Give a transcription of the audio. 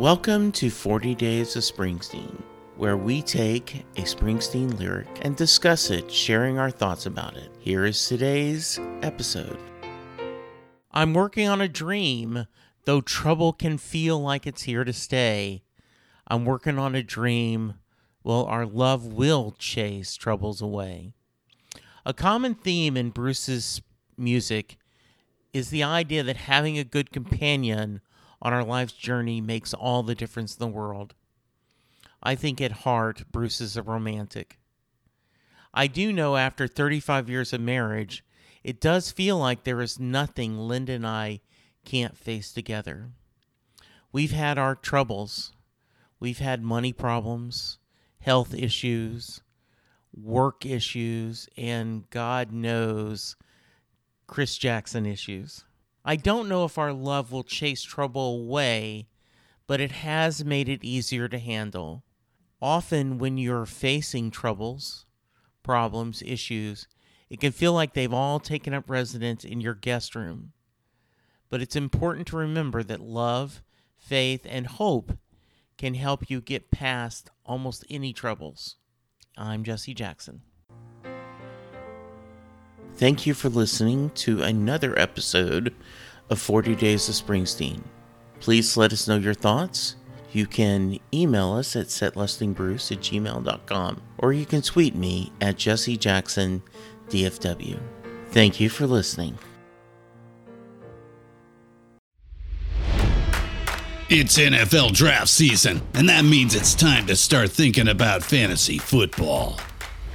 Welcome to 40 Days of Springsteen, where we take a Springsteen lyric and discuss it, sharing our thoughts about it. Here is today's episode. I'm working on a dream, though trouble can feel like it's here to stay. I'm working on a dream, well, our love will chase troubles away. A common theme in Bruce's music is the idea that having a good companion on our life's journey makes all the difference in the world. I think at heart, Bruce is a romantic. I do know after 35 years of marriage, it does feel like there is nothing Linda and I can't face together. We've had our troubles. We've had money problems, health issues, work issues, and God knows Chris Jackson issues. I don't know if our love will chase trouble away, but it has made it easier to handle. Often, when you're facing troubles, problems, issues, it can feel like they've all taken up residence in your guest room. But it's important to remember that love, faith, and hope can help you get past almost any troubles. I'm Jesse Jackson. Thank you for listening to another episode of 40 Days of Springsteen. Please let us know your thoughts. You can email us at setlustingbruce at gmail.com or you can tweet me at Jesse Jackson DFW. Thank you for listening. It's NFL draft season, and that means it's time to start thinking about fantasy football.